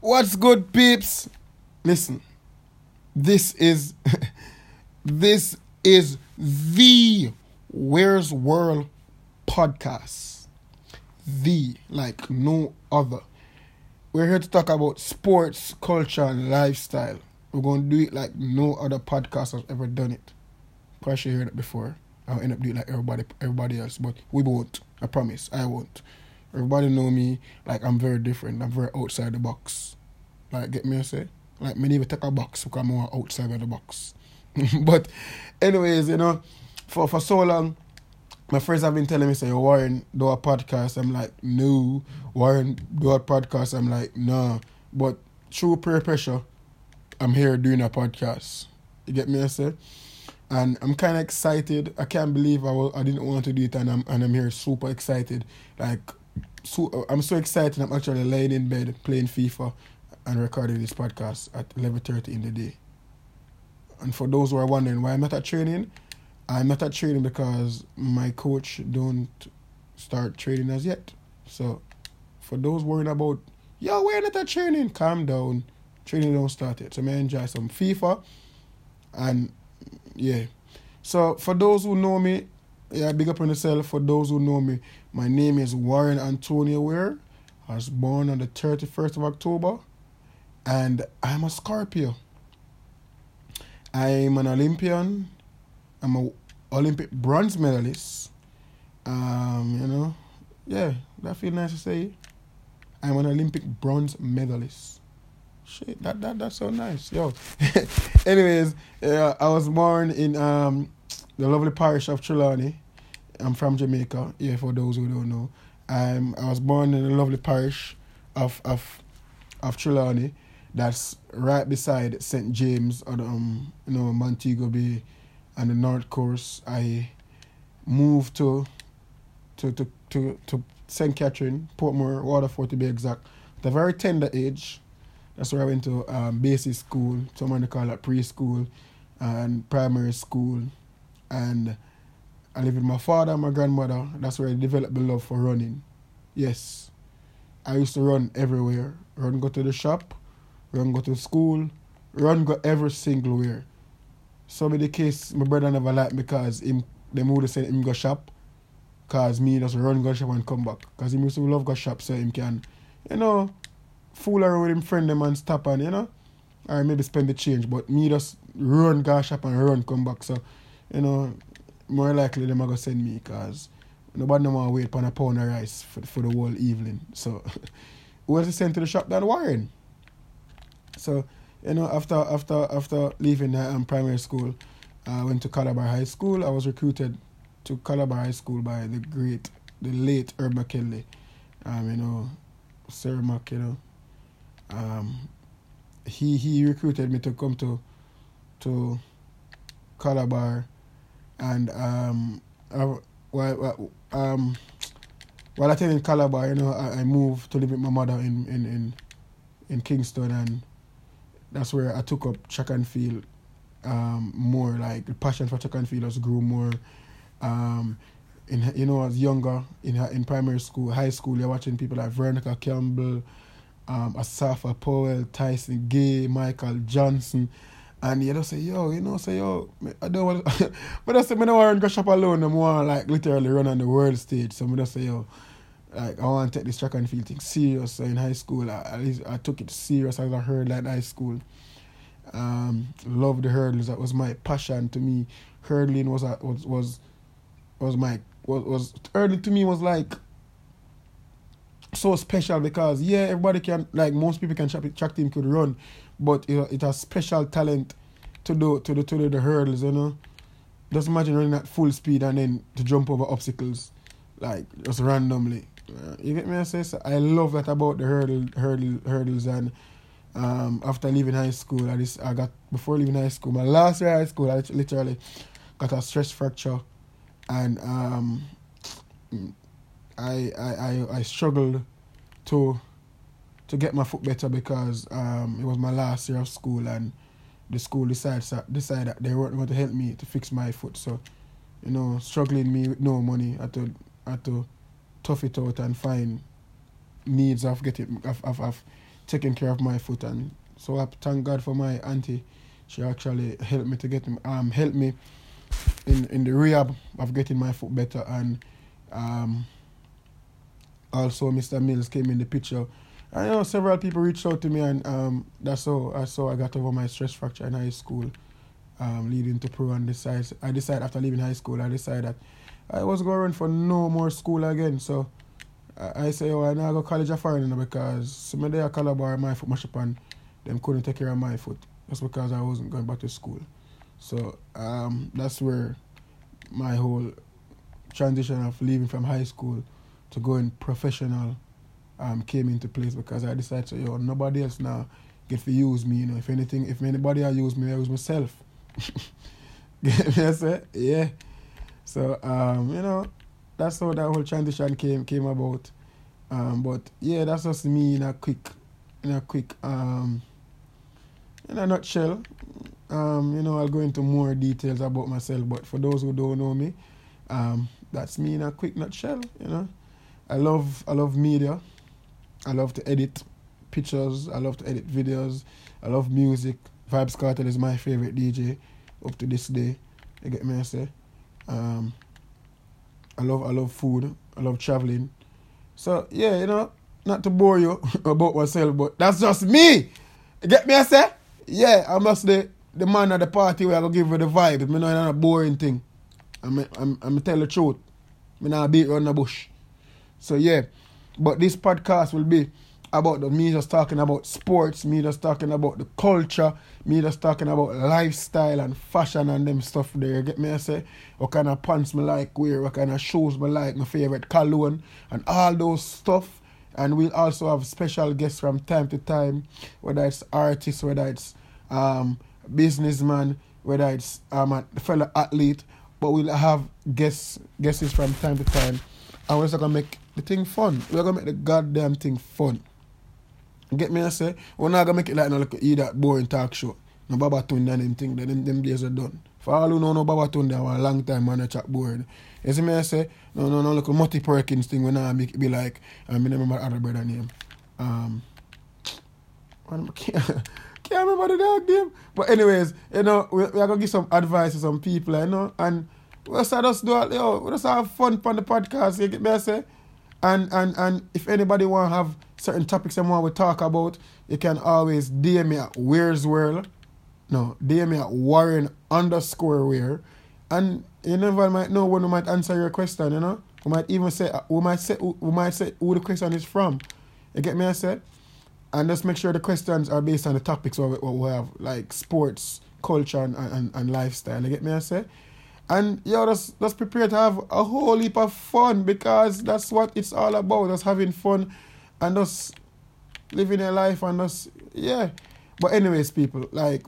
What's good, peeps? Listen, this is this is the Weir's World podcast. The like no other. We're here to talk about sports, culture, and lifestyle. We're gonna do it like no other podcast has ever done it. Probably heard it before. I'll end up doing like everybody everybody else, but we won't. I promise. I won't. Everybody know me like I'm very different. I'm very outside the box. Like get me I say? Like me even take a box because I'm more outside of the box. but anyways, you know, for for so long my friends have been telling me say Warren do a podcast. I'm like, no. Warren do a podcast. I'm like, nah. But through peer pressure, I'm here doing a podcast. You get me I say? and I'm kind of excited. I can't believe I, was, I didn't want to do it, and I'm and I'm here super excited. Like, so uh, I'm so excited. I'm actually laying in bed playing FIFA and recording this podcast at 11:30 in the day. And for those who are wondering why I'm not at training, I'm not at training because my coach don't start training as yet. So, for those worrying about, yo, we're not at training, calm down. Training don't start yet. So, I enjoy some FIFA and yeah. So for those who know me, yeah, big up on yourself. For those who know me, my name is Warren Antonio Weir. I was born on the 31st of October, and I'm a Scorpio. I'm an Olympian. I'm a Olympic bronze medalist. Um, you know, yeah, that feel nice to say. I'm an Olympic bronze medalist. Shit, that that that's so nice, yo. Anyways, I was born in um the lovely parish of Trelawny. I'm from Jamaica. Yeah, for those who don't know, um, I was born in a lovely parish of of of Trelawny. That's right beside St James or um you know Montego Bay and the North Coast. I moved to to to to, to St Catherine, Portmore, Waterford to be exact, at a very tender age. That's where I went to um, basic school, someone they call it preschool, and primary school. And I live with my father and my grandmother. That's where I developed the love for running. Yes. I used to run everywhere. Run go to the shop, run go to school, run go every single where. Some of the case my brother never liked me because him them would say him go shop. Cause me just run go shop and come back. Cause he used to love go shop so him can, you know, fool around with him friend them and stop and you know or maybe spend the change but me just run go shop and run come back so you know more likely them are gonna send me because nobody no want to wait for a pound of rice for, for the whole evening. So who else was sent to the shop than Warren? So you know after after after leaving uh, um, primary school I went to Calabar High School. I was recruited to Calabar High School by the great the late Herb McKinley. Um you know Sir Mac you know. Um, he he recruited me to come to to Calabar, and um, I, while um, while attending Calabar, you know, I, I moved to live with my mother in in in, in Kingston, and that's where I took up track and field um, more. Like the passion for track and field has grew more. Um, in you know, I was younger in in primary school, high school, you're watching people like Veronica Campbell um, Asafa Powell, Tyson Gay, Michael Johnson. And you just say, yo, you know, say, yo, I don't want to, but I say, I don't want to go shop alone. I want like literally run on the world stage. So I just say, yo, like I want to take this track and field thing serious. So in high school, I, at least I took it serious as I heard like high school. Um, love the hurdles. That was my passion to me. Hurdling was was was was my was was hurdling to me was like so special because yeah, everybody can like most people can track, track team could run, but it, it has special talent to do to do to do the hurdles. You know, just imagine running at full speed and then to jump over obstacles, like just randomly. Uh, you get me? I say so I love that about the hurdle hurdle hurdles and. Um, after leaving high school, I just I got before leaving high school. My last year of high school, I literally got a stress fracture, and um, I, I, I, I struggled to to get my foot better because um, it was my last year of school and the school decided decided that they weren't going to help me to fix my foot. So, you know, struggling me with no money, I had to I had to tough it out and find needs of getting of, of, of taking care of my foot and so I thank God for my auntie. She actually helped me to get um help me in in the rehab of getting my foot better and um also Mr. Mills came in the picture. I know several people reached out to me and um that's how I saw I got over my stress fracture in high school. Um, leading to pro and decide I decided after leaving high school I decided that I was going for no more school again so I, I say oh I now go to college of foreign because some of the Calabar my foot mash up and them couldn't take care of my foot That's because I wasn't going back to school. So um, that's where my whole transition of leaving from high school to going professional um, came into place because I decided to, yo, nobody else now get to use me, you know. If anything, if anybody I use me, I use myself. get me? Yeah. So, um, you know, that's how that whole transition came came about. Um, but yeah, that's just me in a quick, in a quick, um, in a nutshell. Um, you know, I'll go into more details about myself, but for those who don't know me, um, that's me in a quick nutshell. You know, I love I love media. I love to edit pictures. I love to edit videos. I love music. Vybz Kartel is my favorite DJ up to this day. You get me? I say. Um, I love I love food. I love traveling. So yeah, you know, not to bore you about myself, but that's just me. You get me? I say. Yeah, I must the the man at the party where I go give you the vibe. Me know it's not a boring thing. I'm I'm I'm tell the truth. Me not beat around the bush. So yeah, but this podcast will be about the me just talking about sports, me just talking about the culture, me just talking about lifestyle and fashion and them stuff there. Get me I say? What kind of pants me like wear, what kind of shoes me like, my favorite cologne and all those stuff. And we'll also have special guests from time to time, whether it's artists, whether it's um, businessman, whether it's um, a fellow athlete, but we'll have guests guests from time to time. And we're just gonna make the thing fun. We're gonna make the goddamn thing fun. Get me I say? We're not gonna make it like no like either boring talk show. No Baba Babatunde and them thing, them, them days are done. For all who know no Babatunde for a long time man I chat boring. You see me I say? No no no look a Mutty Perkins thing when I make it be like I mean remember other brother name. Um can't remember the dog name. But anyways, you know, we, we are gonna give some advice to some people, you know, and we just do it, yo, we just have fun on the podcast, you get me I say? And and and if anybody wanna have certain topics they want to talk about, you can always DM me at Weir's World. No, DM me at Warren underscore weir. And you never might know when we might answer your question, you know? We might even say we might say we might say who the question is from. You get me I say? and just make sure the questions are based on the topics what we, we have, like sports, culture, and, and, and lifestyle. You get me? I say, and yo, just just prepare to have a whole heap of fun because that's what it's all about. Just having fun, and just living a life, and just yeah. But anyways, people, like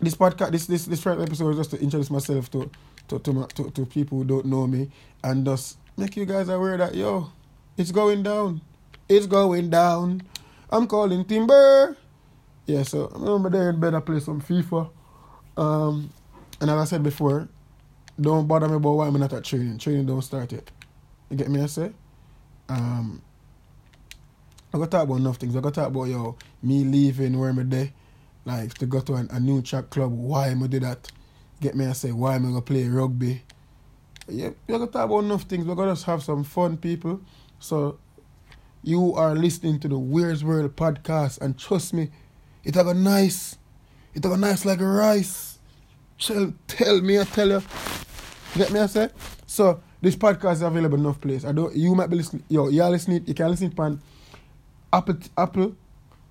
this podcast, this this this first episode was just to introduce myself to to to, my, to to people who don't know me, and just make you guys aware that yo, it's going down, it's going down. I'm calling Timber. Yeah, so I remember there in bed I play some FIFA. Um, and as I said before, don't bother me about why I'm not at training. Training don't start yet. You get me I say? Um I gotta talk about enough things. I gotta talk about yo, me leaving where I'm like to go to an, a new track club, why am I do that? Get me I say why am I gonna play rugby? Yeah, we gotta talk about enough things. We're gonna just have some fun people. So you are listening to the Weir's World podcast, and trust me, it have a nice, it have a nice like rice. Tell, tell me, I tell you. Get me, I say. So this podcast is available enough place. I don't. You might be listening. Yo, you're listening. You can listen on Apple, Apple,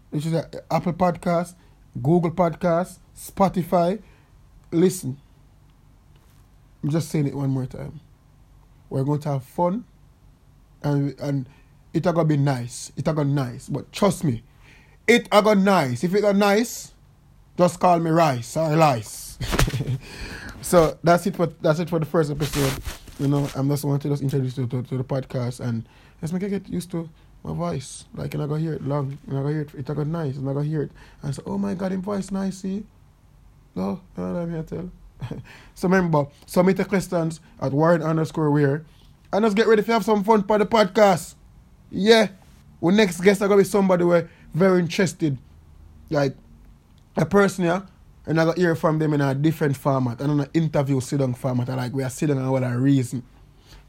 which is a, Apple Podcast, Google Podcast, Spotify. Listen. I'm just saying it one more time. We're going to have fun, and and it a gonna be nice. It's gonna be nice. But trust me, it gonna nice. If it a nice, just call me Rice or Lice. so that's it for that's it for the first episode. You know, I'm just want to just introduce you to, to, the podcast and let's make it get used to my voice. Like and I go hear it long. And I go hear it it a go nice and I go hear it and say, Oh my god, him voice nice, see? No, no, let me tell. so remember, submit the questions at Warren underscore weir and let's get ready to have some fun for the podcast. Yeah. Our next guest are gonna be somebody where very interested. Like a person here, and I got hear from them in a different format, and on an interview sit down format. I like we are sitting and what a reason.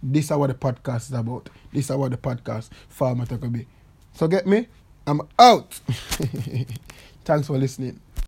This is what the podcast is about. This is what the podcast format could be. So get me? I'm out. Thanks for listening.